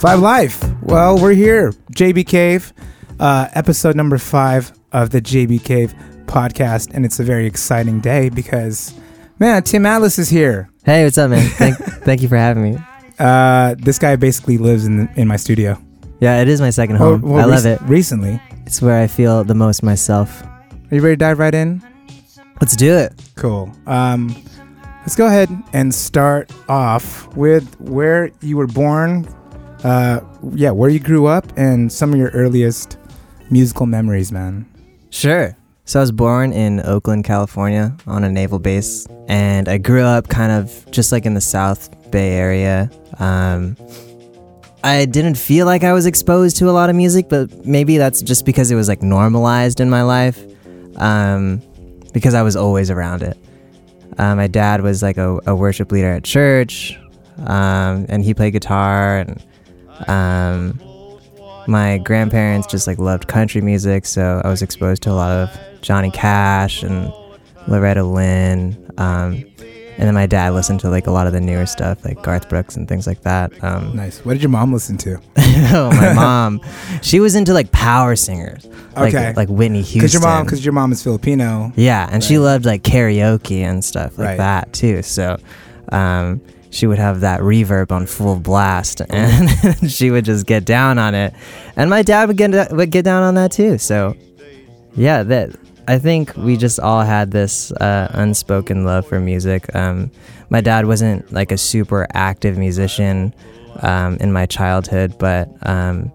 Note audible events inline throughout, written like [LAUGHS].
Five Life. Well, we're here. JB Cave, uh, episode number five of the JB Cave podcast. And it's a very exciting day because, man, Tim Atlas is here. Hey, what's up, man? [LAUGHS] Thank, thank you for having me. Uh, this guy basically lives in, in my studio. Yeah, it is my second home. Well, well, I love rec- it. Recently. It's where I feel the most myself. Are you ready to dive right in? Let's do it. Cool. Um, let's go ahead and start off with where you were born. Uh, yeah, where you grew up and some of your earliest musical memories, man. Sure. So I was born in Oakland, California, on a naval base, and I grew up kind of just like in the South Bay area. Um, I didn't feel like I was exposed to a lot of music, but maybe that's just because it was like normalized in my life, um, because I was always around it. Uh, my dad was like a, a worship leader at church, um, and he played guitar, and um, my grandparents just like loved country music, so I was exposed to a lot of Johnny Cash and Loretta Lynn. Um, and then my dad listened to like a lot of the newer stuff, like Garth Brooks and things like that. Um, Nice. What did your mom listen to? [LAUGHS] oh, my mom, she was into like power singers, like Okay. like Whitney Houston. Because your mom, because your mom is Filipino. Yeah, and she loved like karaoke and stuff like Right. that too. So, um, she would have that reverb on full blast, [LAUGHS] and she would just get down on it, and my dad would get would get down on that too. So, yeah, that I think we just all had this uh, unspoken love for music. Um, my dad wasn't like a super active musician um, in my childhood, but um,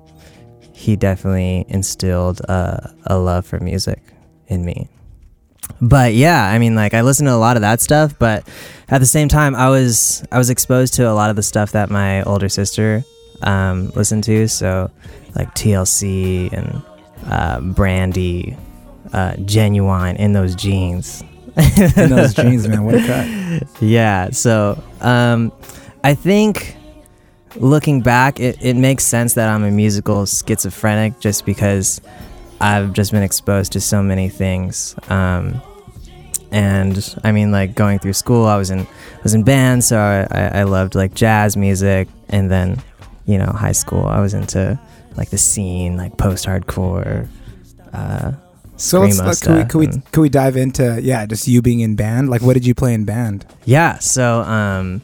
he definitely instilled uh, a love for music in me but yeah i mean like i listened to a lot of that stuff but at the same time i was i was exposed to a lot of the stuff that my older sister um, listened to so like tlc and uh, brandy uh, Ginuwine in those jeans In those [LAUGHS] jeans, man. What a cut. yeah so um, i think looking back it, it makes sense that i'm a musical schizophrenic just because i've just been exposed to so many things um, and i mean like going through school i was in I was in band so I, I, loved like jazz music and then you know high school i was into like the scene like post-hardcore uh, So let's, let, can, we, can, we, can we dive into, yeah, just you being in band? Like, what did you play in band? Yeah, so um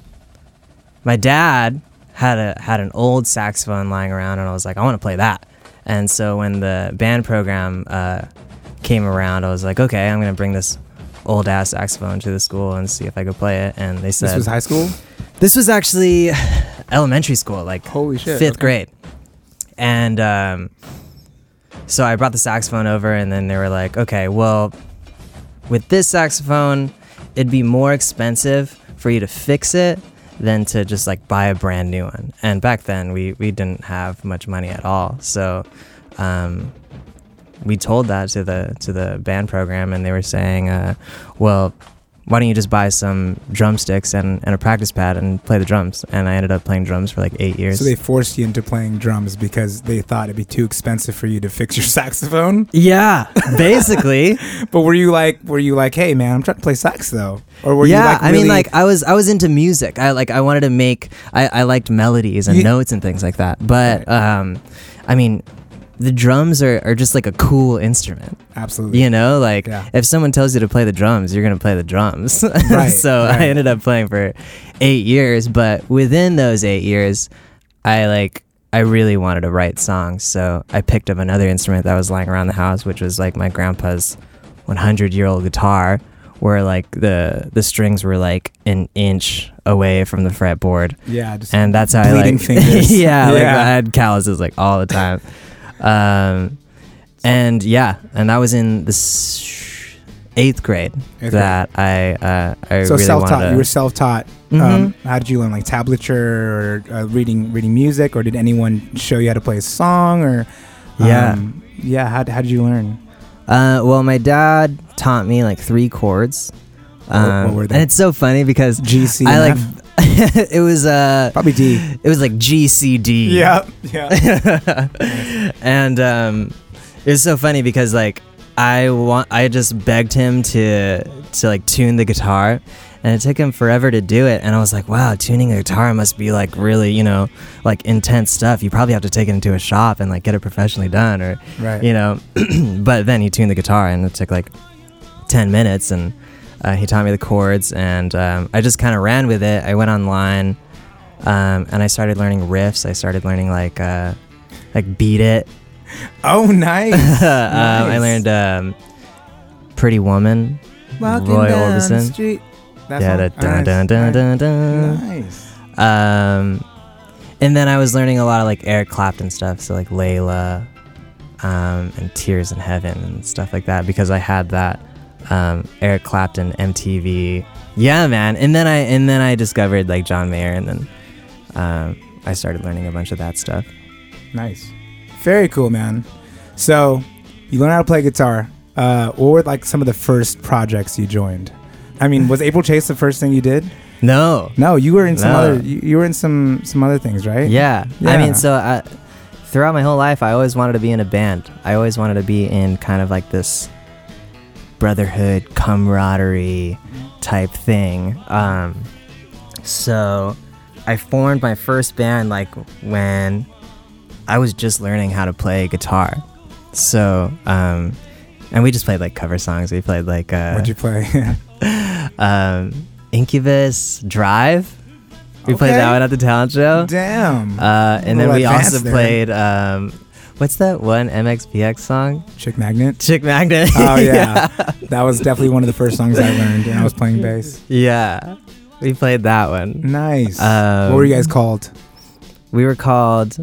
my dad had a had an old saxophone lying around and I was like, I want to play that. And so when the band program uh came around, I was like, okay, I'm going to bring this old ass saxophone to the school and see if I could play it. And they said This was high school? this was actually elementary school, like Holy shit. fifth okay. grade. And um, so I brought the saxophone over, and then they were like, okay, well, with this saxophone, it'd be more expensive for you to fix it than to just like buy a brand new one. And back then, we, we didn't have much money at all. So um, we told that to the to the band program, and they were saying, uh, well, why don't you just buy some drumsticks and, and a practice pad and play the drums? And I ended up playing drums for like eight years. So they forced you into playing drums because they thought it'd be too expensive for you to fix your [LAUGHS] saxophone. yeah, [LAUGHS] basically. But were you like, were you like, hey man, I'm trying to play sax though, or were yeah, you like, I mean, like I was I was into music. I like I wanted to make. I, I liked melodies and You- notes and things like that. But Right. um, I mean, the drums are, are just like a cool instrument. absolutely, You know, like Yeah. if someone tells you to play the drums, you're gonna play the drums. [LAUGHS] Right, so right. I ended up playing for eight years, but within those eight years, I like I really wanted to write songs. So I picked up another instrument that was lying around the house, which was like my grandpa's 100 year old guitar, where like the the strings were like an inch away from the fretboard yeah, just and that's how I like [LAUGHS] fingers. yeah, like Yeah. I had calluses like all the time. Um, and yeah, and that was in the eighth grade Eighth that I uh, I so really self-taught. To, You were self-taught. Um, Mhm. how did you learn, like tablature or uh, reading reading music, or did anyone show you how to play a song, or Yeah. um, yeah? How how did you learn? uh, well, my dad taught me like three chords. What- what Um, were they? And it's so funny because G C. I like? [LAUGHS] it was uh probably D. it was like G C D. Yeah, [LAUGHS] yeah. and um, it was so funny because like I want I just begged him to to like tune the guitar, and it took him forever to do it. And I was like, wow, tuning a guitar must be like really, you know, like intense stuff. You probably have to take it into a shop and like get it professionally done, or Right. you know. [CLEARS THROAT] but then he tuned the guitar, and it took like ten minutes, and uh, he taught me the chords, and um, I just kind of ran with it. I went online, um, and I started learning riffs. I started learning like uh, like beat it. Oh, nice. [LAUGHS] um, I learned um, Pretty Woman. Walking Roy down the Orbison. street. That yeah, Oh, dun, nice. dun, dun, dun, dun. Nice. Um, and then I was learning a lot of like Eric Clapton stuff, so like Layla, um, and Tears in Heaven and stuff like that because I had that um, Eric Clapton MTV. Yeah, man. And then I and then I discovered like John Mayer, and then um, I started learning a bunch of that stuff. Nice. Very cool, man. So, you learn how to play guitar. Uh, what were like some of the first projects you joined? I mean, was [LAUGHS] April Chase the first thing you did? No. No, you were in some No. other. You, you were in some some other things, right? Yeah. I mean, so I, throughout my whole life, I always wanted to be in a band. I always wanted to be in kind of like this brotherhood, camaraderie type thing. Um, so I formed my first band like when I was just learning how to play guitar. So, um, and we just played like cover songs. We played like uh, What'd you play? [LAUGHS] um, Incubus Drive. We played that one at the talent show. Damn. Uh, and then we also there. played um, what's that one MXPX song? Chick Magnet. Chick Magnet. Oh [LAUGHS] yeah. that was definitely one of the first songs I learned, and I was playing bass. yeah. We played that one. Nice. Um, what were you guys called? We were called.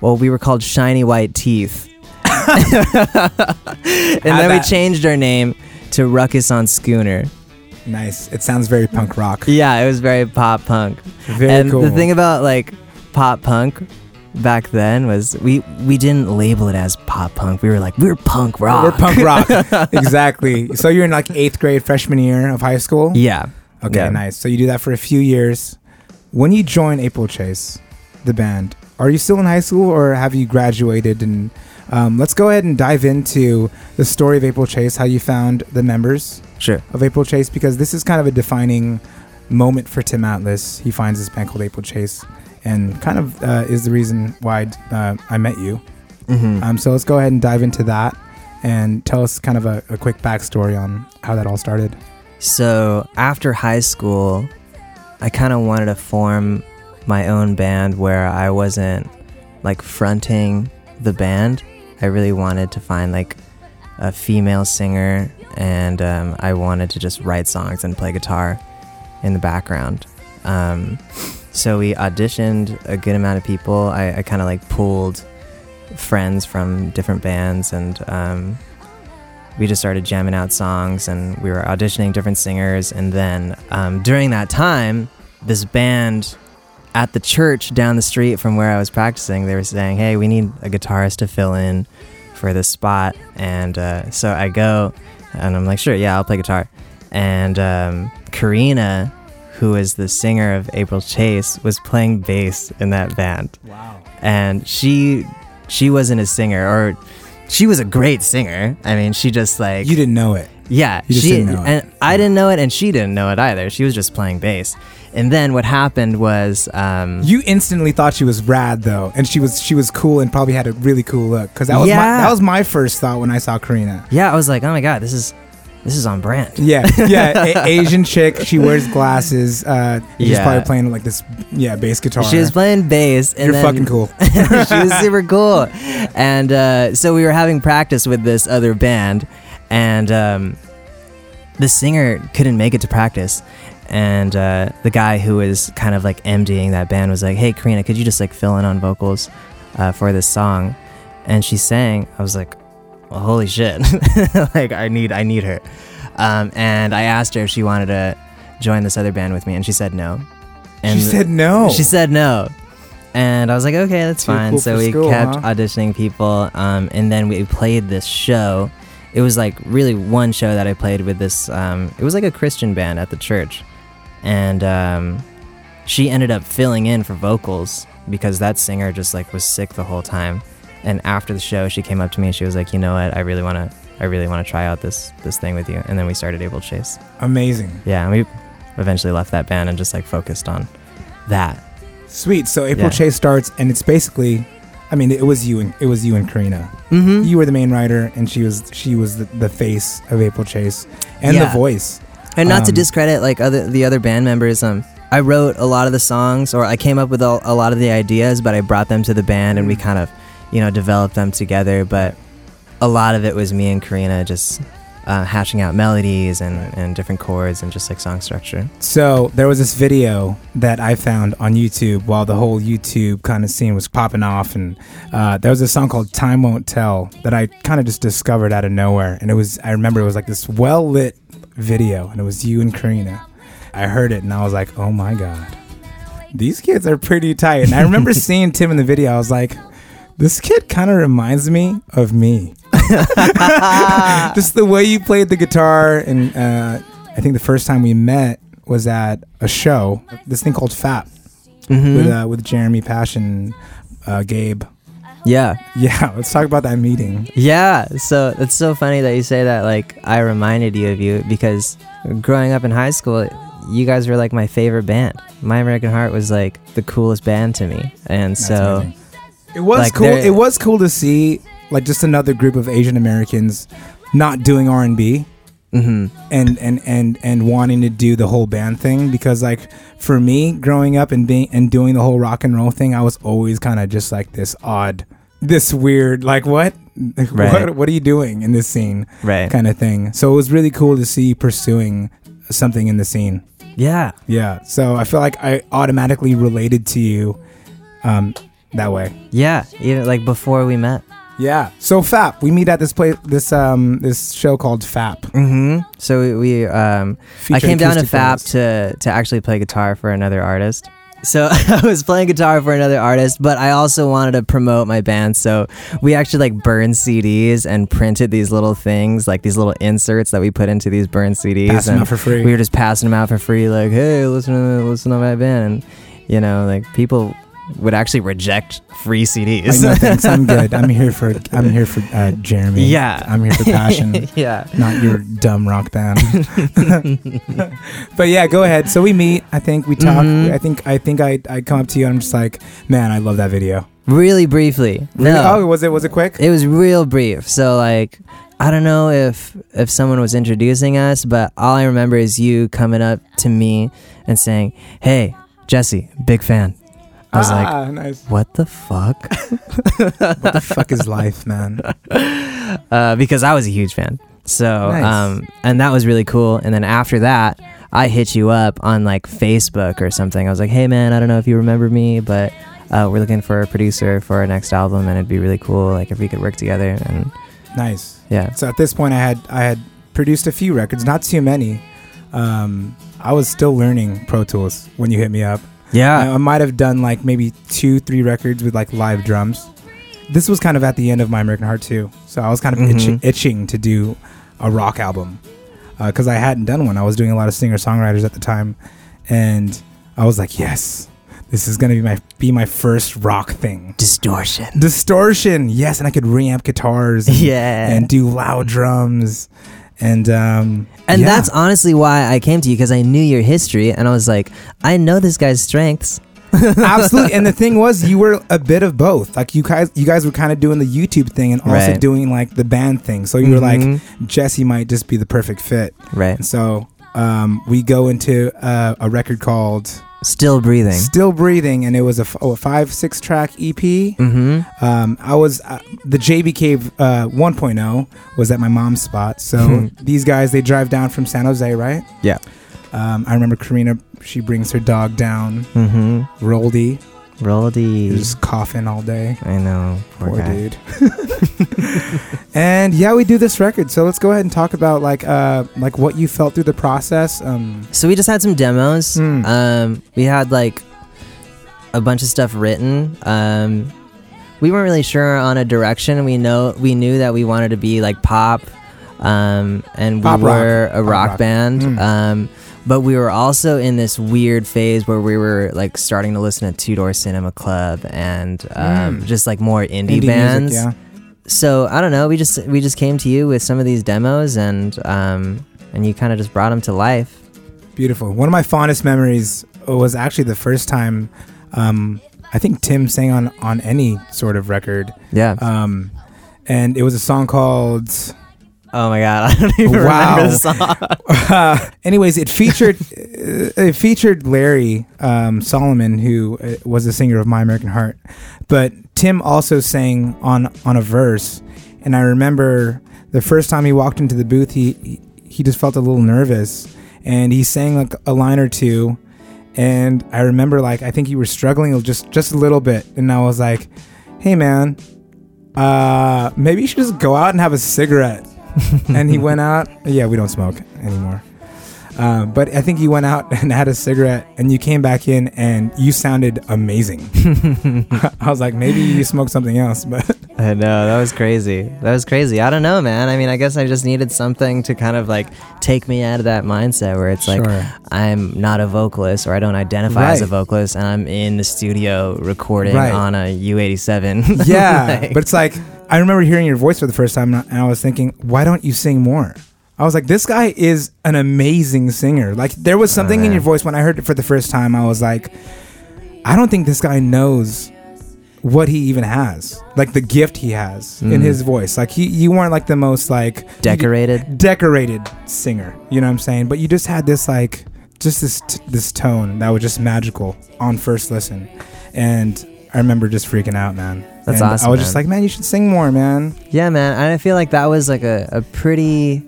Well, we were called Shiny White Teeth. [LAUGHS] and then we changed our name to Ruckus on Schooner. Nice. It sounds very punk rock. Yeah, it was very pop punk. Very and cool. the thing about like pop punk back then was we we didn't label it as pop punk. We were like we're punk rock. We're punk rock. [LAUGHS] exactly. So you're in like eighth grade freshman year of high school? Yeah. Okay, Yeah. nice. So you do that for a few years. When you join April Chase, the band, are you still in high school or have you graduated? And um, let's go ahead and dive into the story of April Chase, how you found the members Sure. of April Chase, because this is kind of a defining moment for Tim Atlas. He finds this band called April Chase and kind of uh, is the reason why uh, I met you. Mm-hmm. Um, so let's go ahead and dive into that and tell us kind of a, a quick backstory on how that all started. So after high school, I kind of wanted to form my own band where I wasn't like fronting the band. I really wanted to find like a female singer, and um, I wanted to just write songs and play guitar in the background. Um, so we auditioned a good amount of people. I, I kind of like pulled friends from different bands and um, we just started jamming out songs and we were auditioning different singers. And then um, during that time this band at the church down the street from where i was practicing they were saying hey we need a guitarist to fill in for this spot. And uh, so i go and i'm like sure yeah i'll play guitar. And um, karina who is the singer of april chase was playing bass in that band Wow. and she she wasn't a singer or she was a great singer i mean she just like You didn't know it. yeah she didn't know it. and i didn't know it and she didn't know it either she was just playing bass and then what happened was um You instantly thought she was rad though, and she was she was cool and probably had a really cool look. Because that was my, that was my first thought when I saw Karina. yeah i was like oh my god this is this is on brand Yeah, yeah, [LAUGHS] a- Asian chick. She wears glasses. Uh, she's Yeah. probably playing like this, yeah, bass guitar. she was playing bass and You're then, fucking cool. [LAUGHS] she was [LAUGHS] super cool. And uh, so we were having practice with this other band, and um, the singer couldn't make it to practice. And uh, the guy who was kind of like MDing that band was like, "Hey, Karina, could you just like fill in on vocals uh, for this song?" And she sang. I was like, well, "Holy shit! [LAUGHS] like I need, I need her." Um, and I asked her if she wanted to join this other band with me, and she said no. And she said no. she said no. And I was like, okay, that's Too fine. cool so we school, kept huh? auditioning people. Um, and then we played this show. It was like really one show that I played with this. Um, it was like a Christian band at the church. And um, she ended up filling in for vocals because that singer just like was sick the whole time. And after the show, she came up to me and she was like, you know what? I really want to. I really want to try out this this thing with you, and then we started April Chase. Amazing. Yeah, and we eventually left that band and just like focused on that. Sweet. So April Yeah. Chase starts, and it's basically, I mean, it was you and it was you and Karina. Mm-hmm. You were the main writer, and she was she was the, the face of April Chase and Yeah. the voice. And not to Um, discredit like other the other band members, um, I wrote a lot of the songs, or I came up with a, a lot of the ideas, but I brought them to the band and we kind of, you know, develop them together. But a lot of it was me and Karina just uh, hashing out melodies and, and different chords and just like song structure. So there was this video that I found on YouTube while the whole YouTube kind of scene was popping off, and uh, there was a song called "Time Won't Tell" that I kind of just discovered out of nowhere, and it was I remember it was like this well lit video, and it was you and Karina. I heard it and I was like, oh my god, these kids are pretty tight. And I remember [LAUGHS] seeing Tim in the video. I was like, this kid kind of reminds me of me. [LAUGHS] Just the way you played the guitar, and uh, I think the first time we met was at a show, this thing called FAP Mm-hmm. with uh, with Jeremy Passion, uh, Gabe. yeah. Yeah, let's talk about that meeting. Yeah, so it's so funny that you say that. Like, I reminded you of you because growing up in high school, you guys were like my favorite band. My American Heart was like the coolest band to me, and That's so amazing. It was like, cool. It was cool to see like just another group of Asian Americans not doing R and B. mhm. and and and and wanting to do the whole band thing because like for me growing up and being and doing the whole rock and roll thing i was always kind of just like this odd this weird like what Right. what what are you doing in this scene right, kind of thing so it was really cool to see you pursuing something in the scene yeah, yeah so i feel like i automatically related to you um that way yeah. Even like before we met. yeah so fap we meet at this place this um this show called fap Mm-hmm. So we, we um, I came down to FAP to to actually play guitar for another artist. So [LAUGHS] I was playing guitar for another artist, but I also wanted to promote my band. So we actually like burned CDs and printed these little things, like these little inserts that we put into these burned CDs. Pass and out for free. We were just passing them out for free, like, hey, listen to listen to my band, and you know, like people would actually reject free CDs. no thanks i'm [LAUGHS] good i'm here for i'm here for uh jeremy Yeah. i'm here for [LAUGHS] passion yeah. not your dumb rock band. [LAUGHS] but yeah, go ahead. So we meet. I think we talk. Mhm. I think I think I I come up to you and I'm just like, man, I love that video. Really briefly. No. Oh, was it was it quick? It was real brief. So like I don't know if if someone was introducing us, but all I remember is you coming up to me and saying, "Hey, Jesse, big fan." I was like, ah, nice. "What the fuck?" [LAUGHS] What the fuck is life, man? [LAUGHS] uh, because I was a huge fan. So, Nice. um, and that was really cool. And then after that, I hit you up on like Facebook or something. I was like, "Hey, man, I don't know if you remember me, but uh, we're looking for a producer for our next album, and it'd be really cool like if we could work together." And Nice. yeah, So at this point, I had I had produced a few records, not too many. Um, I was still learning Pro Tools when you hit me up. Yeah, I, I might have done like maybe two, three records with like live drums. This was kind of at the end of my American Heart too, so I was kind of Mhm. itching, itching to do a rock album because I hadn't done one. I was doing a lot of singer songwriters at the time, and I was like, yes, this is gonna be my be my first rock thing. distortion. Distortion, yes, and I could reamp guitars, and, [LAUGHS] Yeah. and do loud drums, and um, And yeah. that's honestly why I came to you because I knew your history and I was like, I know this guy's strengths. [LAUGHS] absolutely and the [LAUGHS] thing was you were a bit of both like you guys you guys were kind of doing the youtube thing and also Right. doing like the band thing so you were like Mhm. jesse might just be the perfect fit Right. and so um, we go into uh, a record called Still breathing. still breathing and it was a, f- oh, a five six track ep mm-hmm. um, i was uh, the jb cave uh, 1.0 was at my mom's spot so Hmm. these guys they drive down from san jose right Yeah. um, i remember karina she brings her dog down Mm-hmm. roldy Roldy. just coughing all day I know. Poor, Poor dude. [LAUGHS] [LAUGHS] and yeah, we do this record. So let's go ahead and talk about like uh like what you felt through the process. Um So we just had some demos. Hmm. Um, we had like a bunch of stuff written. Um, we weren't really sure on a direction. We know we knew that we wanted to be like pop, um, and Pop we rock. were a rock, rock. band. Mm. Um, but we were also in this weird phase where we were like starting to listen to Two Door Cinema Club and um, Mm. just like more indie, indie bands. music, So I don't know. We just we just came to you with some of these demos and um, and you kind of just brought them to life. Beautiful. One of my fondest memories was actually the first time um, I think Tim sang on on any sort of record. Yeah. Um, and it was a song called. Oh my god, [LAUGHS] I don't even Wow. remember the song. [LAUGHS] anyways, it featured it featured Larry um, Solomon, who uh, was the singer of My American Heart, but Tim also sang on on a verse. And I remember the first time he walked into the booth, he he, he just felt a little nervous, and he sang like a line or two. And I remember like I think you were struggling just just a little bit, and I was like, "Hey man, uh, maybe you should just go out and have a cigarette." [LAUGHS] and he went out. Yeah, we don't smoke anymore. Uh, but I think you went out [LAUGHS] and had a cigarette, and you came back in, and you sounded amazing. [LAUGHS] I was like, maybe you smoked something else, but I know that was crazy. That was crazy. I don't know, man. I mean, I guess I just needed something to kind of like take me out of that mindset where it's like I'm not a vocalist or I don't identify as a vocalist, and I'm in the studio recording Right. on a U87. yeah. Like- but it's like I remember hearing your voice for the first time, and I was thinking, why don't you sing more? I was like, this guy is an amazing singer. Like there was something in your voice when I heard it for the first time. I was like, I don't think this guy knows what he even has, like the gift he has in Mhm. his voice. Like he, you weren't like the most like decorated. decorated singer. You know what I'm saying? But you just had this like just this t- this tone that was just magical on first listen, and I remember just freaking out, man. That's And awesome, I was just like, man, you should sing more, man. Yeah, man. And I feel like that was like a, a pretty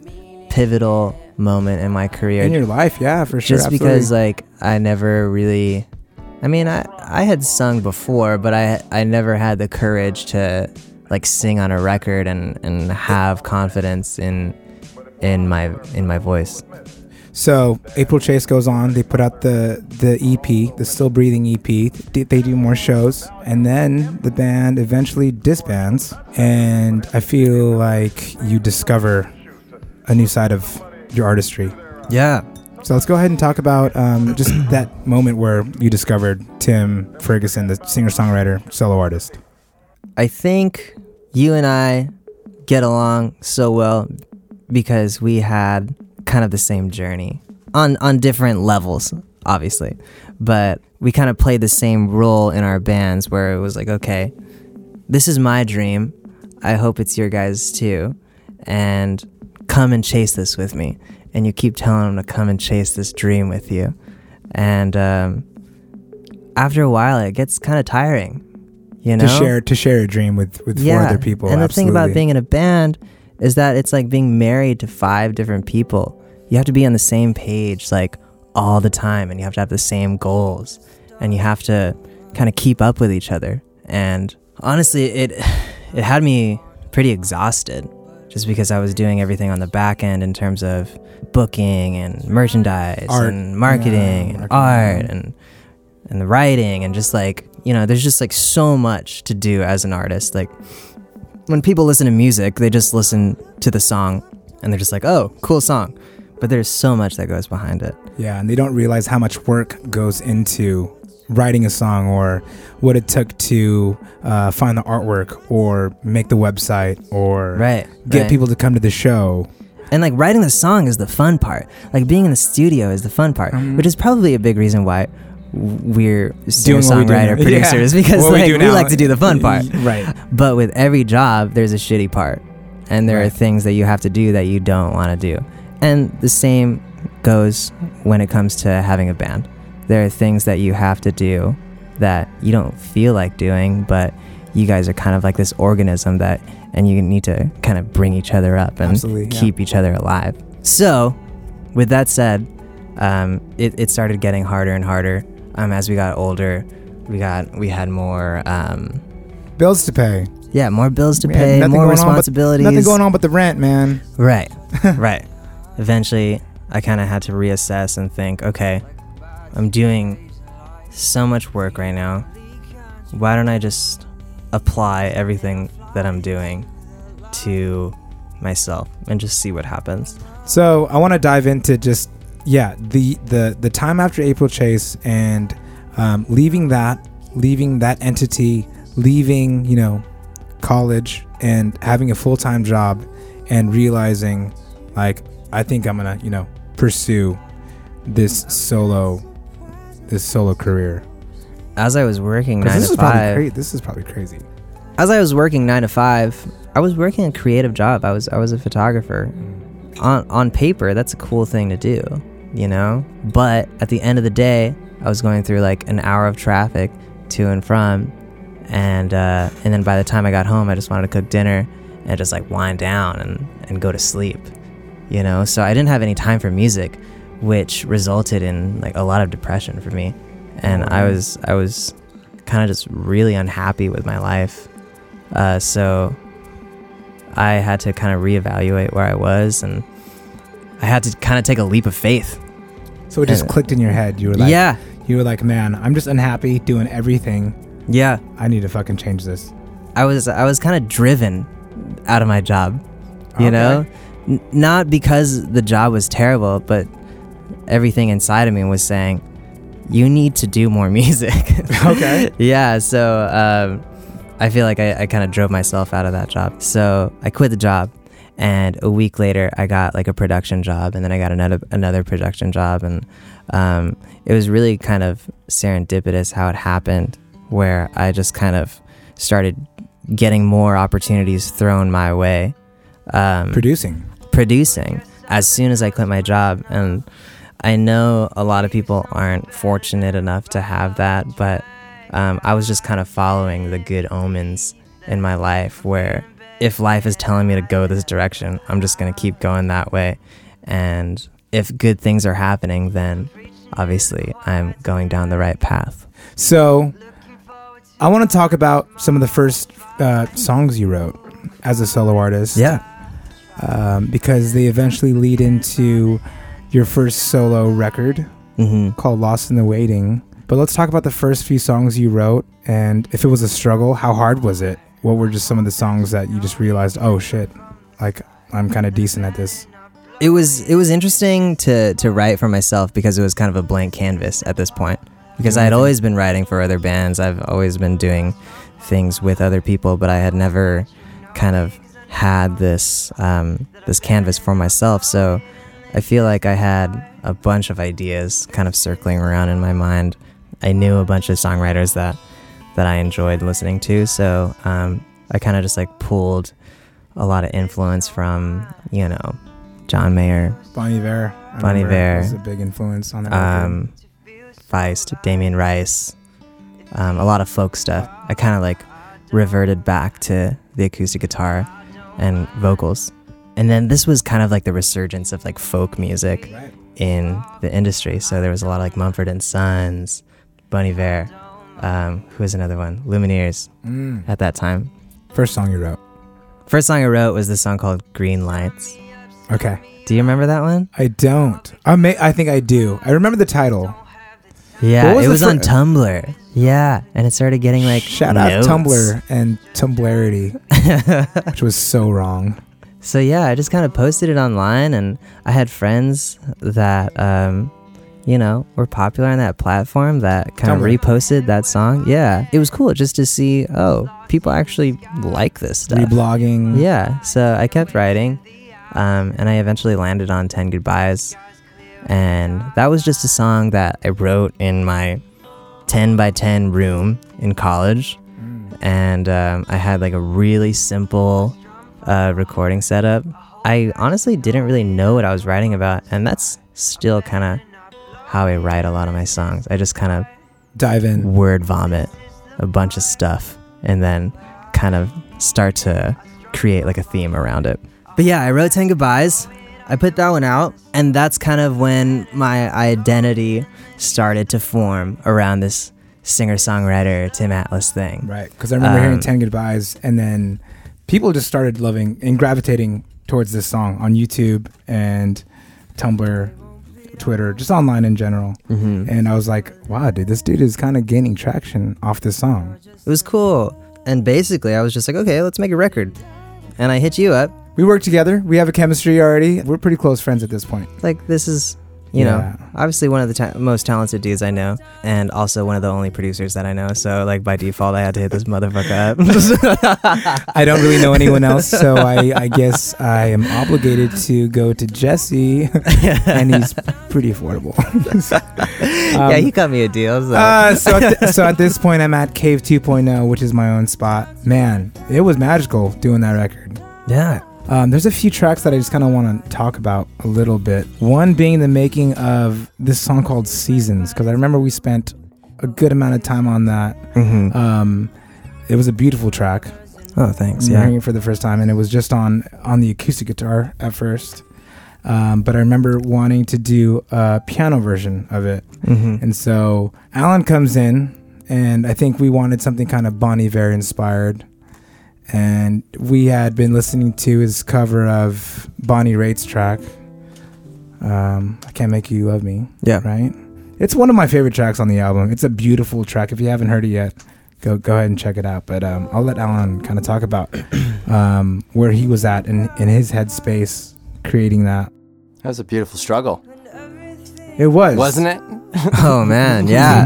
pivotal moment in my career. In your life, yeah, for sure. just absolutely. because like I never really I mean I I had sung before but I I never had the courage to like sing on a record and and have confidence in in my in my voice. So April Chase goes on. They put out the the EP, the Still Breathing EP. They, they do more shows, and then the band eventually disbands. And I feel like you discover a new side of your artistry. Yeah. So let's go ahead and talk about um, just [CLEARS THROAT] that moment where you discovered Tim Ferguson, the singer-songwriter, solo artist. I think you and I get along so well because we had kind of the same journey on on different levels, obviously. But we kind of played the same role in our bands where it was like, okay, this is my dream. I hope it's your guys too. And come and chase this with me. And you keep telling them to come and chase this dream with you. And um, after a while, it gets kind of tiring. You know? To share to share a dream with with four other people. And the thing about being in a band is that it's like being married to five different people. You have to be on the same page like all the time and you have to have the same goals and you have to kind of keep up with each other. And honestly, it [SIGHS] it had me pretty exhausted just because I was doing everything on the back end in terms of booking and merchandise Art. and marketing Yeah, and marketing, art and and the writing and just like you know there's just like so much to do as an artist like when people listen to music they just listen to the song and they're just like oh cool song but there's so much that goes behind it Yeah, and they don't realize how much work goes into writing a song or what it took to uh, find the artwork or make the website or right get right. people to come to the show. and like writing the song is the fun part like being in the studio is the fun part Mhm. which is probably a big reason why we're Doing what we do singer-songwriter now. [LAUGHS] producers Yeah. because What like do we, like to do the fun part Right. But with every job, there's a shitty part. And there are things that you have to do that you don't want to do. And the same goes when it comes to having a band. There are things that you have to do that you don't feel like doing, but you guys are kind of like this organism that, and you need to kind of bring each other up and Absolutely, yeah. keep each other alive. So, with that said, um, it, it started getting harder and harder um, as we got older. We got we had more um, Bills to pay. yeah, more bills to pay, more on but- Nothing going on but the rent, man. Right, [LAUGHS] right. Eventually, I kind of had to reassess and think, okay, I'm doing so much work right now. Why don't I just apply everything that I'm doing to myself and just see what happens? So I want to dive into just yeah the the the time after April Chase and um, leaving that leaving that entity leaving you know college and having a full time job and realizing like I think I'm gonna you know pursue this solo, this solo career? As I was working nine this to is probably five, cra- this is probably crazy. as I was working nine to five, I was working a creative job. I was I was a photographer. On on paper, that's a cool thing to do, you know. But at the end of the day, I was going through like an hour of traffic to and from, and uh, and then by the time I got home, I just wanted to cook dinner and just like wind down and and go to sleep, you know. So I didn't have any time for music, which resulted in like a lot of depression for me, and I was I was kind of just really unhappy with my life. Uh, so I had to kind of reevaluate where I was, and I had to kind of take a leap of faith. So it just Uh, clicked in your head. You were like, yeah, you were like, man, I'm just unhappy doing everything. yeah. I need to fucking change this. I was I was kind of driven out of my job, you Okay. know, N- not because the job was terrible, but everything inside of me was saying, "You need to do more [LAUGHS] music." Okay. yeah. So um, I feel like I, I kind of drove myself out of that job. So I quit the job, and a week later, I got like a production job, and then I got another another production job, and um, it was really kind of serendipitous how it happened, where I just kind of started getting more opportunities thrown my way. Um, Producing. Producing as soon as I quit my job. And I know a lot of people aren't fortunate enough to have that, but um, I was just kind of following the good omens in my life where if life is telling me to go this direction, I'm just going to keep going that way. And if good things are happening, then obviously I'm going down the right path. So I want to talk about some of the first uh, songs you wrote as a solo artist. Um, because they eventually lead into your first solo record hmm called Lost in the Waiting. But let's talk about the first few songs you wrote and if it was a struggle, how hard was it? What were just some of the songs that you just realized, oh shit, like I'm kind of decent at this? it was it was interesting to to write for myself because it was kind of a blank canvas at this point because I had always been writing for other bands I've always been doing things with other people but I had never kind of had this um, this canvas for myself so I feel like I had a bunch of ideas kind of circling around in my mind I knew a bunch of songwriters that that I enjoyed listening to so um, I kind of just like pulled a lot of influence from you know John Mayer, Bonnie Iver. I Bon Iver. was a big influence on that. um, Feist, Damien Rice, um, a lot of folk stuff. I kind of like reverted back to the acoustic guitar and vocals. And then this was kind of like the resurgence of like folk music Right. in the industry. So there was a lot of like Mumford and Sons, Bon Iver, um, who was another one, Lumineers Mm. at that time. First song you wrote. First song I wrote was this song called Green Lights. Okay. Do you remember that one? I don't. I may. I think I do. I remember the title. Yeah, was it was fir- on Tumblr. Yeah, and it started getting like Shout out. Tumblr and Tumblarity, [LAUGHS] which was so wrong. So yeah, I just kind of posted it online, and I had friends that, um, you know, were popular on that platform that kind of reposted that song. Yeah, it was cool just to see. Oh, people actually like this stuff. Reblogging. Yeah, so I kept writing, um, and I eventually landed on 10 Goodbyes. And that was just a song that I wrote in my 10 by 10 room in college. And um, I had like a really simple uh, recording setup. I honestly didn't really know what I was writing about, and that's still kind of how I write a lot of my songs. I just kind of Dive in. word vomit a bunch of stuff and then kind of start to create like a theme around it. But yeah, I wrote 10 goodbyes. I put that one out, and that's kind of when my identity started to form around this singer songwriter Tim Atlas thing. Right. Because I remember hearing Um, 10 Goodbyes, and then people just started loving and gravitating towards this song on YouTube and Tumblr, Twitter, just online in general. hmm And I was like, wow, dude, this dude is kind of gaining traction off this song. It was cool. And basically, I was just like, okay, let's make a record. And I hit you up. We work together. We have a chemistry already. We're pretty close friends at this point. Like, this is, you Yeah. know, obviously one of the ta- most talented dudes I know, and also one of the only producers that I know. So, like, by default, I had to hit this motherfucker up. [LAUGHS] I don't really know anyone else, so [LAUGHS] I, I guess I am obligated to go to Jesse, and he's pretty affordable. [LAUGHS] yeah, he got me a deal. So. Uh, so, at th- so at this point, I'm at Cave 2.0, which is my own spot. Man, it was magical doing that record. yeah. Um, there's a few tracks that I just kind of want to talk about a little bit. One being the making of this song called Seasons, because I remember we spent a good amount of time on that. Mm-hmm. Um, it was a beautiful track. oh, thanks. Yeah. hearing it for the first time, and it was just on on the acoustic guitar at first. Um, but I remember wanting to do a piano version of it, Mm-hmm. and so Alan comes in, and I think we wanted something kind of Bon Iver inspired. And we had been listening to his cover of Bonnie Raitt's track, um, I Can't Make You Love Me, Yeah. right? It's one of my favorite tracks on the album. It's a beautiful track. If you haven't heard it yet, go go ahead and check it out. But um, I'll let Alan kind of talk about [COUGHS] um, where he was at in, in his headspace creating that. That was a beautiful struggle, It was. wasn't it? [LAUGHS] Oh man, yeah.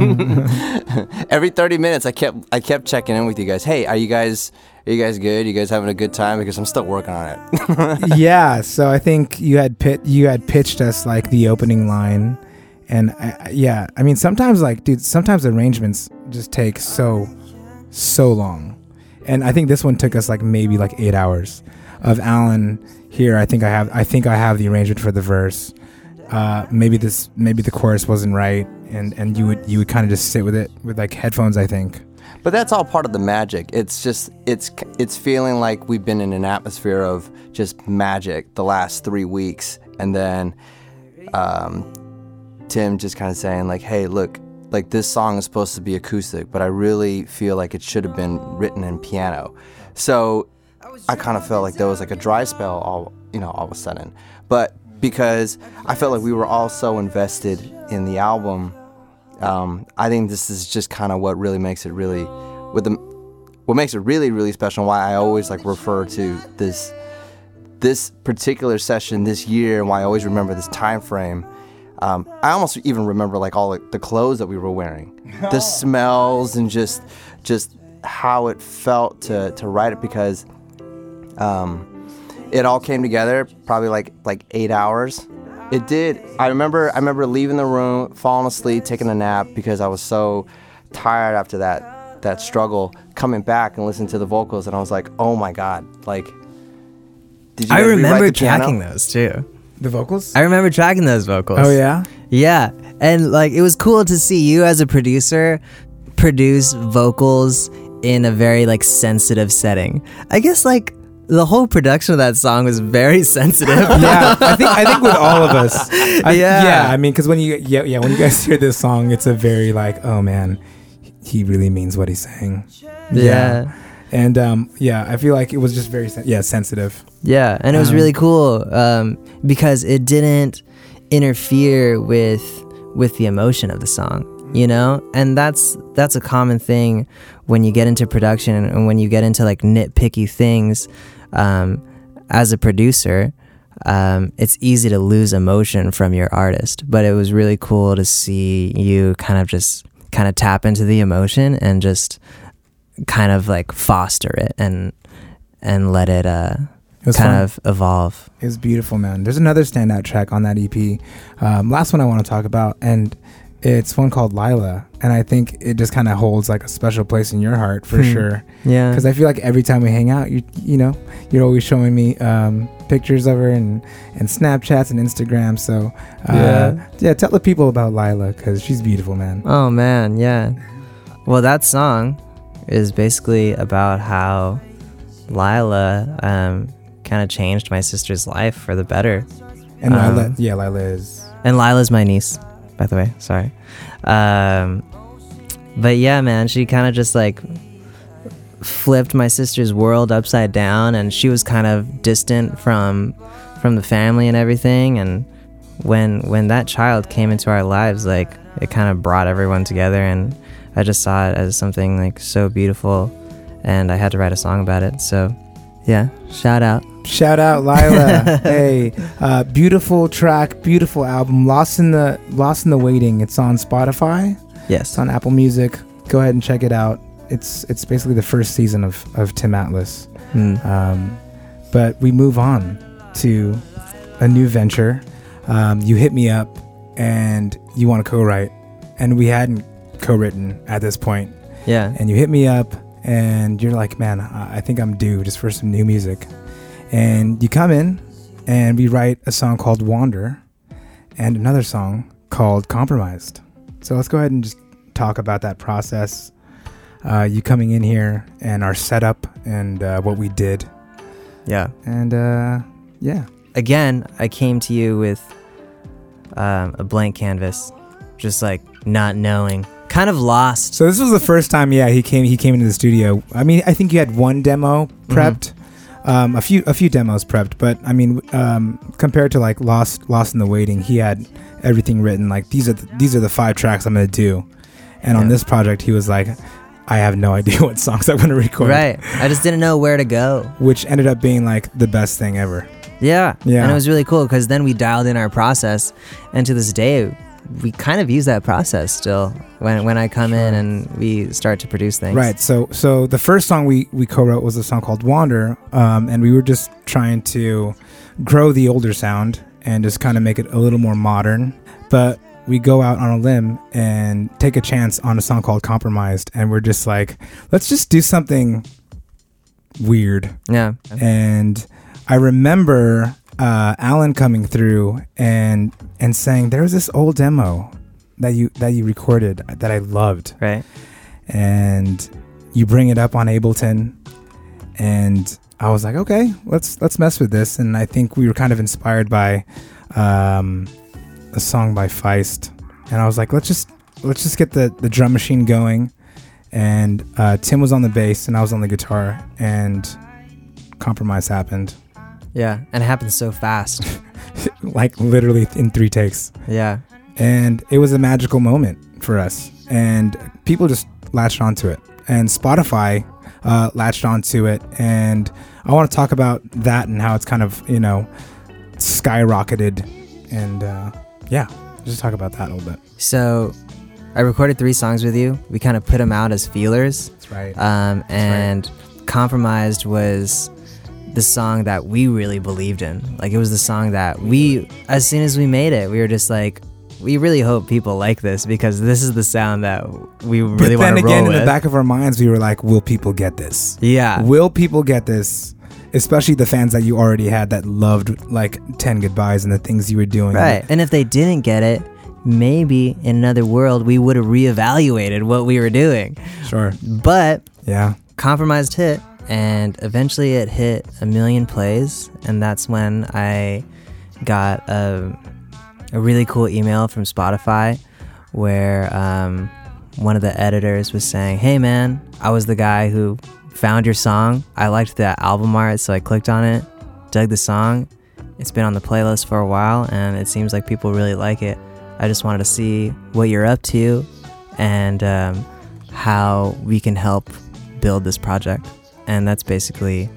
[LAUGHS] Every 30 minutes, I kept I kept checking in with you guys. Hey, are you guys are you guys good? you guys having a good time? Because I'm still working on it. [LAUGHS] yeah, so I think you had pit you had pitched us like the opening line, and I, yeah, I mean sometimes like dude, sometimes arrangements just take so so long, and I think this one took us like maybe like eight hours of Alan here. I think I have I think I have the arrangement for the verse. Uh, maybe this maybe the chorus wasn't right, and and you would you would kind of just sit with it with like headphones. I think. But that's all part of the magic. It's just it's it's feeling like we've been in an atmosphere of just magic the last three weeks, and then um, Tim just kind of saying like, "Hey, look, like this song is supposed to be acoustic, but I really feel like it should have been written in piano." So I kind of felt like there was like a dry spell all you know all of a sudden, but because I felt like we were all so invested in the album um, I think this is just kind of what really makes it really, with the, what makes it really really special. and Why I always like refer to this, this particular session this year, and why I always remember this time frame. Um, I almost even remember like all the clothes that we were wearing, [LAUGHS] the smells, and just just how it felt to to write it because, um, it all came together probably like like eight hours. It did. I remember. I remember leaving the room, falling asleep, taking a nap because I was so tired after that that struggle. Coming back and listening to the vocals, and I was like, "Oh my god!" Like, did you I remember the piano? tracking those too. The vocals. I remember tracking those vocals. oh yeah. Yeah, and like it was cool to see you as a producer produce vocals in a very like sensitive setting. I guess like the whole production of that song was very [LAUGHS] sensitive. [LAUGHS] yeah, I think I think with all of us. I, Yeah. yeah. I mean, because when you yeah yeah when you guys [LAUGHS] hear this song, it's a very like oh man, he really means what he's saying. Yeah. and um yeah, I feel like it was just very sen- yeah sensitive. Yeah, and it was Um, really cool um, because it didn't interfere with with the emotion of the song, you know. And that's that's a common thing when you get into production and when you get into like nitpicky things. Um, as a producer, um, it's easy to lose emotion from your artist, but it was really cool to see you kind of just kind of tap into the emotion and just kind of like foster it and and let it uh It kind fun. of evolve. It was beautiful, man. There's another standout track on that EP. Um, last one I want to talk about, and it's one called Lila, and I think it just kind of holds like a special place in your heart for Hmm. sure. Yeah. Because I feel like every time we hang out, you you know, you're always showing me um, pictures of her and and Snapchats and Instagram. So uh, Yeah. yeah, tell the people about Lila because she's beautiful, man. oh man, yeah. Well, that song is basically about how Lila um, kind of changed my sister's life for the better. And Lila, Um, yeah, Lila is And Lila's my niece, by the way. Sorry. Um, but yeah, man, she kind of just like flipped my sister's world upside down, and she was kind of distant from from the family and everything. And when when that child came into our lives, like it kind of brought everyone together, and I just saw it as something like so beautiful, and I had to write a song about it. So, yeah, shout out. Shout out Lila. [LAUGHS] hey, uh, beautiful track, beautiful album. Lost in the Lost in the Waiting. It's on Spotify. It's Yes. on Apple Music. Go ahead and check it out. It's it's basically the first season of of Tim Atlas. Mm. Um, but we move on to a new venture. Um, you hit me up and you want to co-write, and we hadn't co-written at this point, Yeah. and you hit me up, and you're like, man, I think I'm due just for some new music, and you come in, and we write a song called Wander, and another song called Compromised. So let's go ahead and just talk about that process. Uh, you coming in here and our setup and uh, what we did, Yeah. and uh, yeah, Again, I came to you with um, a blank canvas, just like not knowing, kind of lost. So this was the first time, yeah, he came. He came into the studio. I mean, I think you had one demo prepped, um, a few, a few demos prepped. But I mean, um, compared to like Lost, Lost in the Waiting, he had everything written. Like these are the, these are the five tracks I'm gonna do. And on this project, he was like, I have no idea [LAUGHS] what songs I'm gonna record. Right. I just didn't know where to go. Which ended up being like the best thing ever. Yeah. Yeah. And it was really cool because then we dialed in our process, and to this day, we kind of use that process still when when I come in and we start to produce things. Right. So so the first song we we co-wrote was a song called Wander, um, and we were just trying to grow the older sound and just kind of make it a little more modern. But we go out on a limb and take a chance on a song called Compromised, and we're just like, let's just do something weird. Yeah. And I remember uh, Alan coming through and and saying there was this old demo that you that you recorded that I loved Right. and you bring it up on Ableton and I was like, okay, let's let's mess with this. And I think we were kind of inspired by um, a song by Feist, and I was like, let's just let's just get the the drum machine going. And uh, Tim was on the bass, and I was on the guitar, and compromise happened, Yeah. And it happened so fast. [LAUGHS] like literally in three takes. Yeah. and it was a magical moment for us and people just latched onto it and spotify uh, latched onto it and i want to talk about that and how it's kind of you know skyrocketed and uh, yeah just talk about that a little bit So I recorded three songs with you. We kind of put them out as feelers. that's right Um, and Compromised was the song that we really believed in. Like it was the song that we, as soon as we made it, we were just like, we really hope people like this because this is the sound that we really want to roll again in the back of our minds we were like will people get this? Yeah, will people get this? Especially the fans that you already had that loved like 10 goodbyes and the things you were doing. Right. And if they didn't get it, maybe in another world we would have reevaluated what we were doing. sure. But yeah. compromised hit and eventually it hit a million plays and that's when i got a, a really cool email from spotify where um, one of the editors was saying hey man i was the guy who found your song. I liked the album art so i clicked on it dug the song. It's been on the playlist for a while and it seems like people really like it. I just wanted to see what you're up to and um, how we can help build this project and that's basically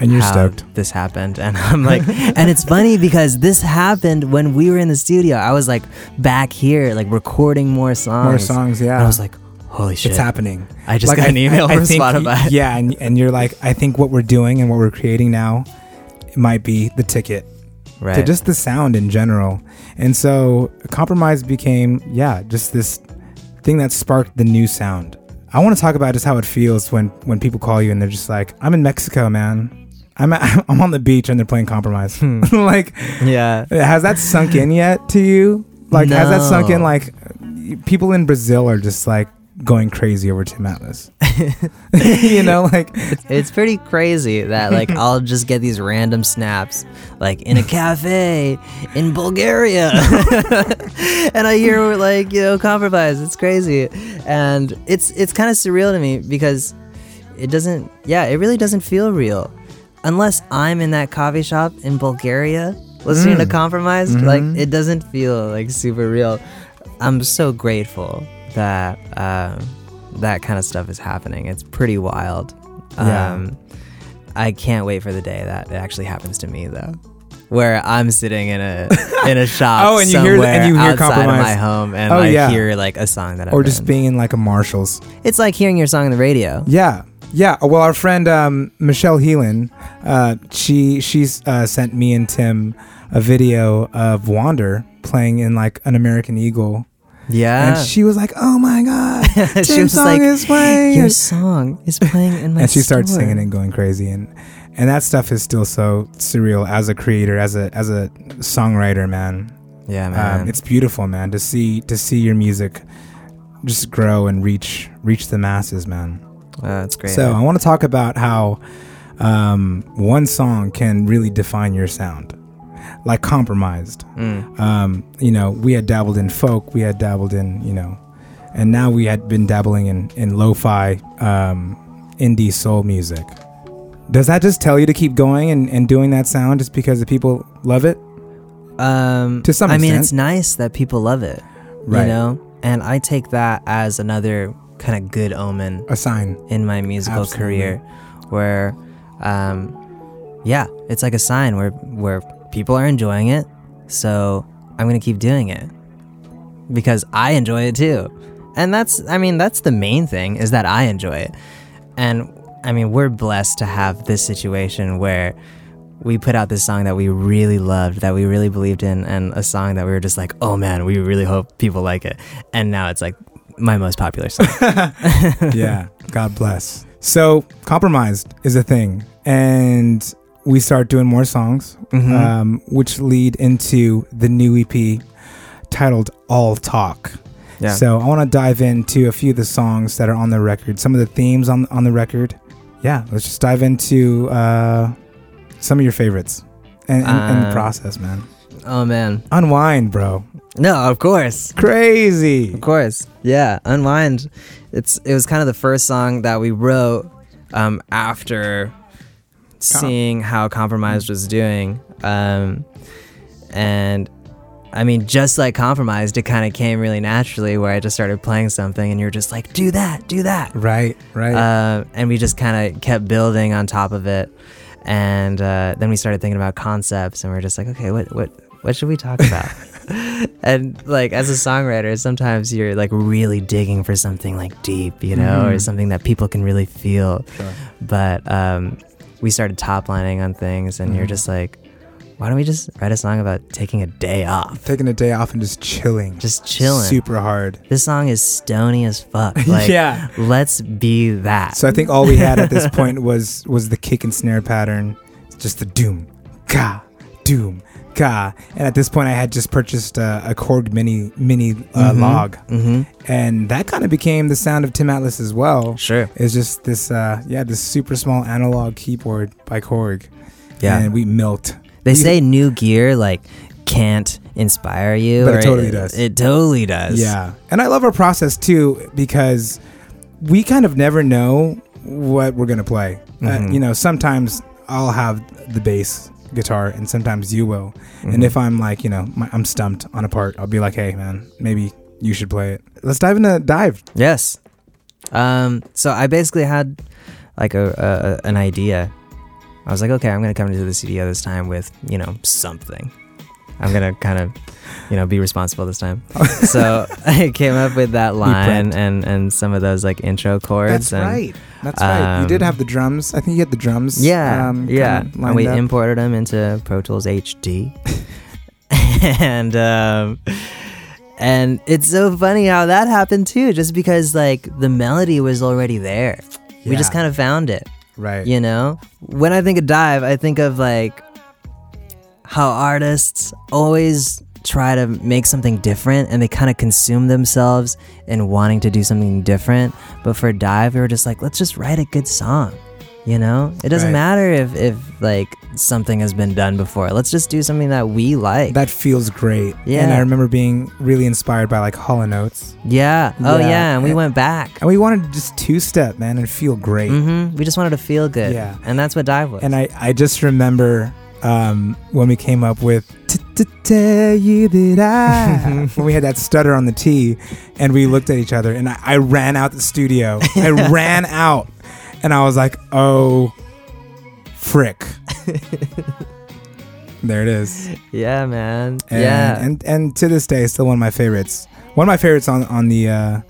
and you're how stoked. this happened. And i'm like [LAUGHS] and it's funny because this happened when we were in the studio. I was like back here like recording more songs. More songs yeah. And i was like holy shit. it's happening. I just Like, got an email from think- spotify. yeah and, and you're like i think what we're doing and what we're creating now it might be the ticket right. to just the sound in general. And so compromise became yeah just this thing that sparked the new sound i want to talk about just how it feels when when people call you and they're just like i'm in mexico man. I'm at, [LAUGHS] i'm on the beach and they're playing compromise. Hmm. [LAUGHS] like yeah. has that sunk in yet to you? Like has that sunk in like people in brazil are just like going crazy over tim atlas. [LAUGHS] You know like it's pretty crazy that like [LAUGHS] I'll just get these random snaps like in a cafe in Bulgaria. [LAUGHS] And I hear like you know compromise. It's crazy. And it's it's kind of surreal to me because it doesn't yeah it really doesn't feel real. Unless I'm in that coffee shop in Bulgaria listening to Mm. compromise like Mhm. it doesn't feel like super real. I'm so grateful that um, that kind of stuff is happening. It's pretty wild. Yeah. Um, I can't wait for the day that it actually happens to me, though, where I'm sitting in a [LAUGHS] in a shop Oh, and you hear and you hear outside Compromise. my home, and Oh, I yeah. hear like a song that I've or just been- being in like a marshalls It's like hearing your song on the radio. Yeah, yeah. Well, our friend um, Michelle Heelan, uh, she she's uh, sent me and Tim a video of Wander, playing in like an American Eagle, Yeah. and she was like, "Oh my god, Tim's [LAUGHS] She was song like, is playing!" Your song is playing in my and she starts store." singing and going crazy, and and that stuff is still so surreal as a creator, as a as a songwriter, man. Yeah, man. Um, it's beautiful, man, to see to see your music just grow and reach reach the masses, man. Oh, that's great. So I want to talk about how um, one song can really define your sound, like "Compromised." Mm. Um, you know, we had dabbled in folk, we had dabbled in you know, and now we had been dabbling in in lo-fi, um, indie soul music. Does that just tell you to keep going and, and doing that sound just because the people love it? Um, To some I mean, it's nice that people love it. Right. You know, and I take that as another kind of good omen A sign. in my musical Absolutely. career, where, um, yeah, it's like a sign where where people are enjoying it. So I'm gonna keep doing it because I enjoy it too, and that's I mean that's the main thing is that I enjoy it, and I mean we're blessed to have this situation where we put out this song that we really loved, that we really believed in, and a song that we were just like, oh man, we really hope people like it. And now it's like my most popular song. [LAUGHS] yeah. God bless. So, compromised is a thing, and we start doing more songs, Mhm. um, which lead into the new EP titled "All Talk." yeah. So, I want to dive into a few of the songs that are on the record, some of the themes on on the record. Yeah, let's just dive into uh, some of your favorites and, and, and the Uh, process, man. oh man. Unwind, bro. No, of course. Crazy. Of course. Yeah. Unwind. It's it was kind of the first song that we wrote um, after seeing how Compromised was doing. Um, and I mean, just like Compromised, it kind of came really naturally where I just started playing something and you're just like, do that, do that. Right, right. Uh, and we just kind of kept building on top of it. And uh, then we started thinking about concepts, and we are just like, okay, what what what should we talk [LAUGHS] about? and like as a songwriter, sometimes you're like really digging for something like deep, you know, or Mhm. something that people can really feel. Sure. But um, we started top lining on things, and you're Mhm. just like, why don't we just write a song about taking a day off, Taking a day off and just chilling. just chilling? Super hard. This song is stony as fuck. [LAUGHS] Like, yeah. let's be that. So I think all we had at this [LAUGHS] point was was the kick and snare pattern, just the doom, ga, doom, ga. And at this point, I had just purchased a, a Korg mini mini uh, Mhm. log, Mm-hmm. and that kind of became the sound of Tim Atlas as well. Sure. It's just this, uh, yeah, this super small analog keyboard by Korg. Yeah. and we milked. They You- say new gear like can't inspire you, But it totally does. It totally does. Yeah, and I love our process too because we kind of never know what we're gonna play. Uh, Mhm. you know, sometimes I'll have the bass guitar, and sometimes you will. And Mhm. if I'm like, you know, my, I'm stumped on a part, I'll be like, "Hey, man, maybe you should play it." Let's dive into dive. Yes. Um. So I basically had like a, a an idea. I was like, okay, I'm gonna come into the studio this time with you know something. I'm gonna kind of you know be responsible this time. [LAUGHS] so I came up with that line and and some of those like intro chords. That's and, right. That's right. You did um, have the drums. I think you had the drums. Yeah, um, yeah. And we up. imported them into Pro Tools HD, [LAUGHS] and um, and it's so funny how that happened too. Just because like the melody was already there, we just kind of found it. right. You know, when I think of dive, I think of like how artists always try to make something different and they kind of consume themselves in wanting to do something different. But for dive, we were just like, let's just write a good song. You know, it doesn't Right. matter if if like something has been done before. Let's just do something that we like. That feels great. Yeah. And I remember being really inspired by like Hall and Oates. yeah. Oh Yeah. yeah. And we went back. And we wanted to just two step, man, and feel great. Mm-hmm. We just wanted to feel good. Yeah. And that's what dive was. And I, I just remember um, when we came up with "To- tell you that I [LAUGHS] when we had that stutter on the T and we looked at each other and I, I ran out the studio. I [LAUGHS] ran out and I was like, oh, frick. [LAUGHS] there it is. yeah, man. And, yeah. And and to this day, still one of my favorites. One of my favorites on on the uh,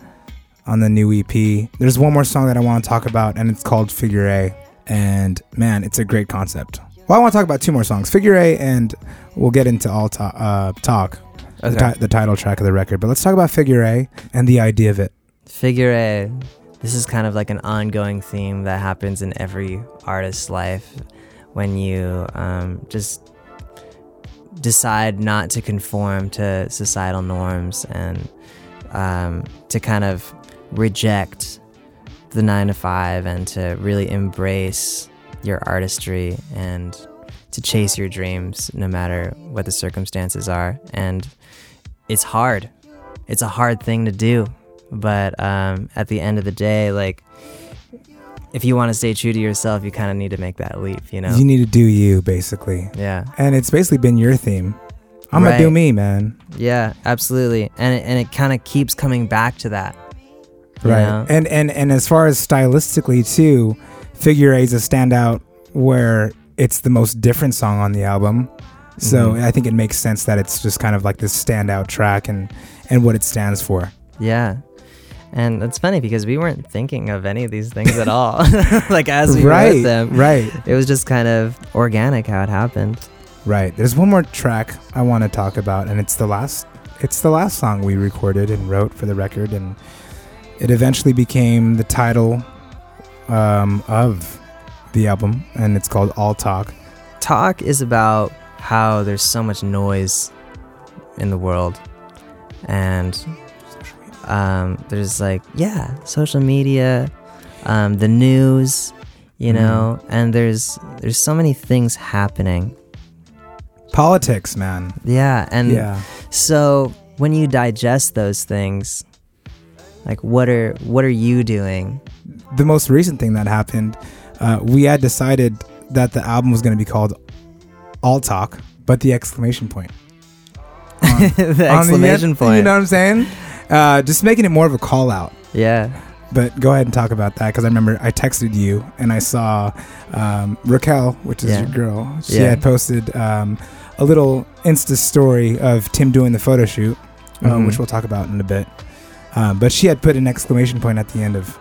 on the new EP. There's one more song that I want to talk about, and it's called Figure A. And man, it's a great concept. Well, I want to talk about two more songs, Figure A, and we'll get into all to- uh, talk. the, Okay. ti- the title track of the record. But let's talk about Figure A and the idea of it. Figure A. This is kind of like an ongoing theme that happens in every artist's life when you um, just decide not to conform to societal norms and um, to kind of reject the nine to five and to really embrace your artistry and to chase your dreams no matter what the circumstances are. And it's hard. It's a hard thing to do. But um, at the end of the day, like, if you want to stay true to yourself, you kind of need to make that leap, you know? You need to do you, basically. yeah. And it's basically been your theme. I'm going to do me, man. Yeah, absolutely. And it, and it kind of keeps coming back to that. Right. know? And, and, and as far as stylistically, too, Figure A is a standout where it's the most different song on the album. So Mhm. I think it makes sense that it's just kind of like this standout track and, and what it stands for. Yeah. And it's funny because we weren't thinking of any of these things at all. [LAUGHS] [LAUGHS] like as we right. wrote them, Right. it was just kind of organic how it happened. Right. There's one more track I want to talk about, and it's the last. It's the last song we recorded and wrote for the record, and it eventually became the title um, of the album, and it's called All Talk. Talk is about how there's so much noise in the world. And um, there's like, yeah, social media, um, the news, you Mhm. know, and there's there's so many things happening. Politics, man. Yeah, and yeah. So when you digest those things, like what are what are you doing? The most recent thing that happened, uh, we had decided that the album was going to be called All Talk, but the exclamation point. [LAUGHS] On- the on the exclamation point. You know what I'm saying? Uh, just making it more of a call out. yeah. But go ahead and talk about that because I remember I texted you and I saw um, Raquel, which is Yeah. your girl. She Yeah. had posted um, a little Insta story of Tim doing the photo shoot, uh, Mhm. which we'll talk about in a bit. Um, but she had put an exclamation point at the end of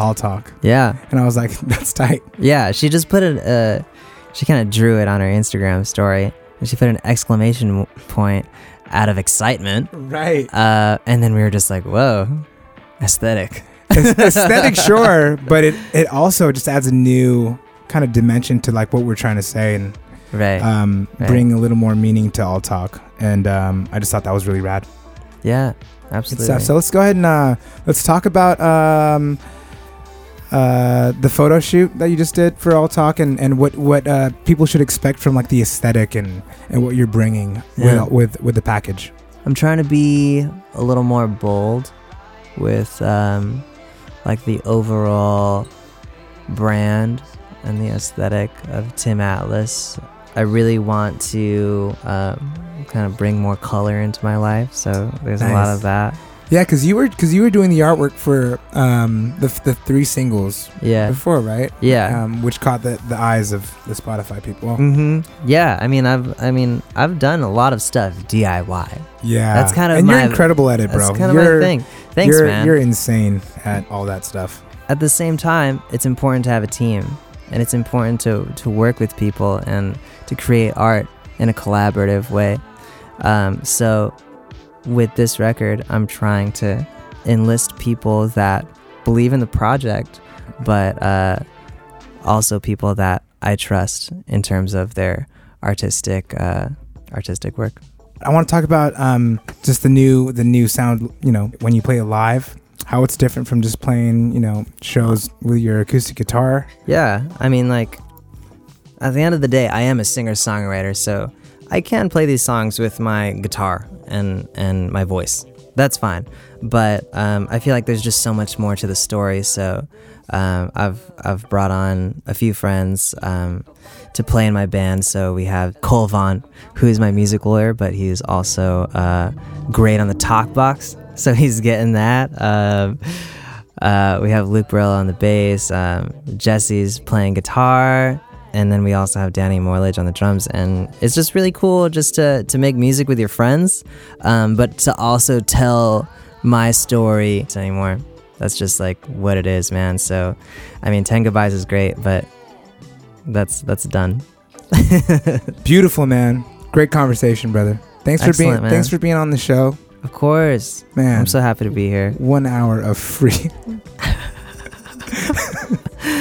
"All Talk," Yeah. and I was like, [LAUGHS] "That's tight." Yeah, she just put it. Uh, she kind of drew it on her Instagram story, and she put an exclamation point out of excitement. Right. Uh, and then we were just like, "Whoa, aesthetic. [LAUGHS] Aesthetic, sure, but it it also just adds a new kind of dimension to like what we're trying to say and Right. um, Right. bring a little more meaning to all talk. And um, I just thought that was really rad. yeah, absolutely. So let's go ahead and uh, let's talk about um, uh, the photo shoot that you just did for all talk and, and what what uh, people should expect from like the aesthetic and, and what you're bringing Yeah. with, with with the package. I'm trying to be a little more bold with um, like the overall brand and the aesthetic of Tim Atlas. I really want to um, kind of bring more color into my life, so there's a lot of that. Yeah, because you were because you were doing the artwork for um, the the three singles Yeah, before, right? yeah. Um, which caught the, the eyes of the Spotify people. hmm Yeah, I mean, I've, I mean, I've done a lot of stuff DIY. Yeah, That's kind of and my- you're incredible at it, bro. That's kind of you're, my thing. Thanks, you're, man. You're insane at all that stuff. at the same time, it's important to have a team, and it's important to to work with people and to create art in a collaborative way. Um, so, with this record, I'm trying to enlist people that believe in the project, but uh, also people that I trust in terms of their artistic uh, artistic work. I want to talk about um, just the new the new sound. You know, when you play it live, how it's different from just playing you know shows with your acoustic guitar. Yeah, I mean, like, at the end of the day, I am a singer songwriter, so I can play these songs with my guitar and and my voice. That's fine, but um, I feel like there's just so much more to the story. So um, I've I've brought on a few friends um, to play in my band. So we have Cole Vaughn, who is my music lawyer, but he's also uh, great on the talk box. [LAUGHS] So he's getting that. Um, uh, we have Luke Brill on the bass. Um, Jesse's playing guitar, and then we also have Danny Morledge on the drums. And it's just really cool just to to make music with your friends, um, but to also tell my story anymore. That's just like what it is, man. So, I mean, Ten Goodbyes is great, but that's that's done. [LAUGHS] Beautiful man, great conversation, brother. Thanks for Excellent, being man. thanks for being on the show, Of course. man. I'm so happy to be here. one hour of free [LAUGHS]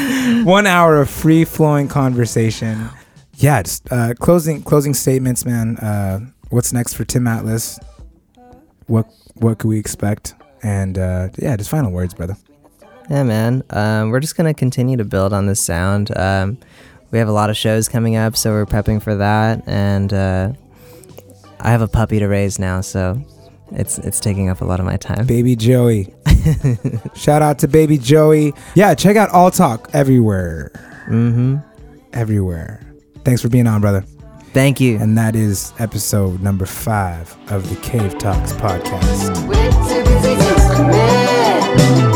[LAUGHS] one hour of free flowing conversation yeah just uh closing closing statements man uh what's next for tim atlas what what could we expect and uh yeah just final words brother Yeah, man. Um, we're just gonna continue to build on this sound. Um, we have a lot of shows coming up, so we're prepping for that. And uh, I have a puppy to raise now, so it's it's taking up a lot of my time. baby joey [LAUGHS] shout out to baby joey yeah check out all talk everywhere Mm-hmm. everywhere thanks for being on brother Thank you. and that is episode number five of the cave talks podcast With Timothy Smith.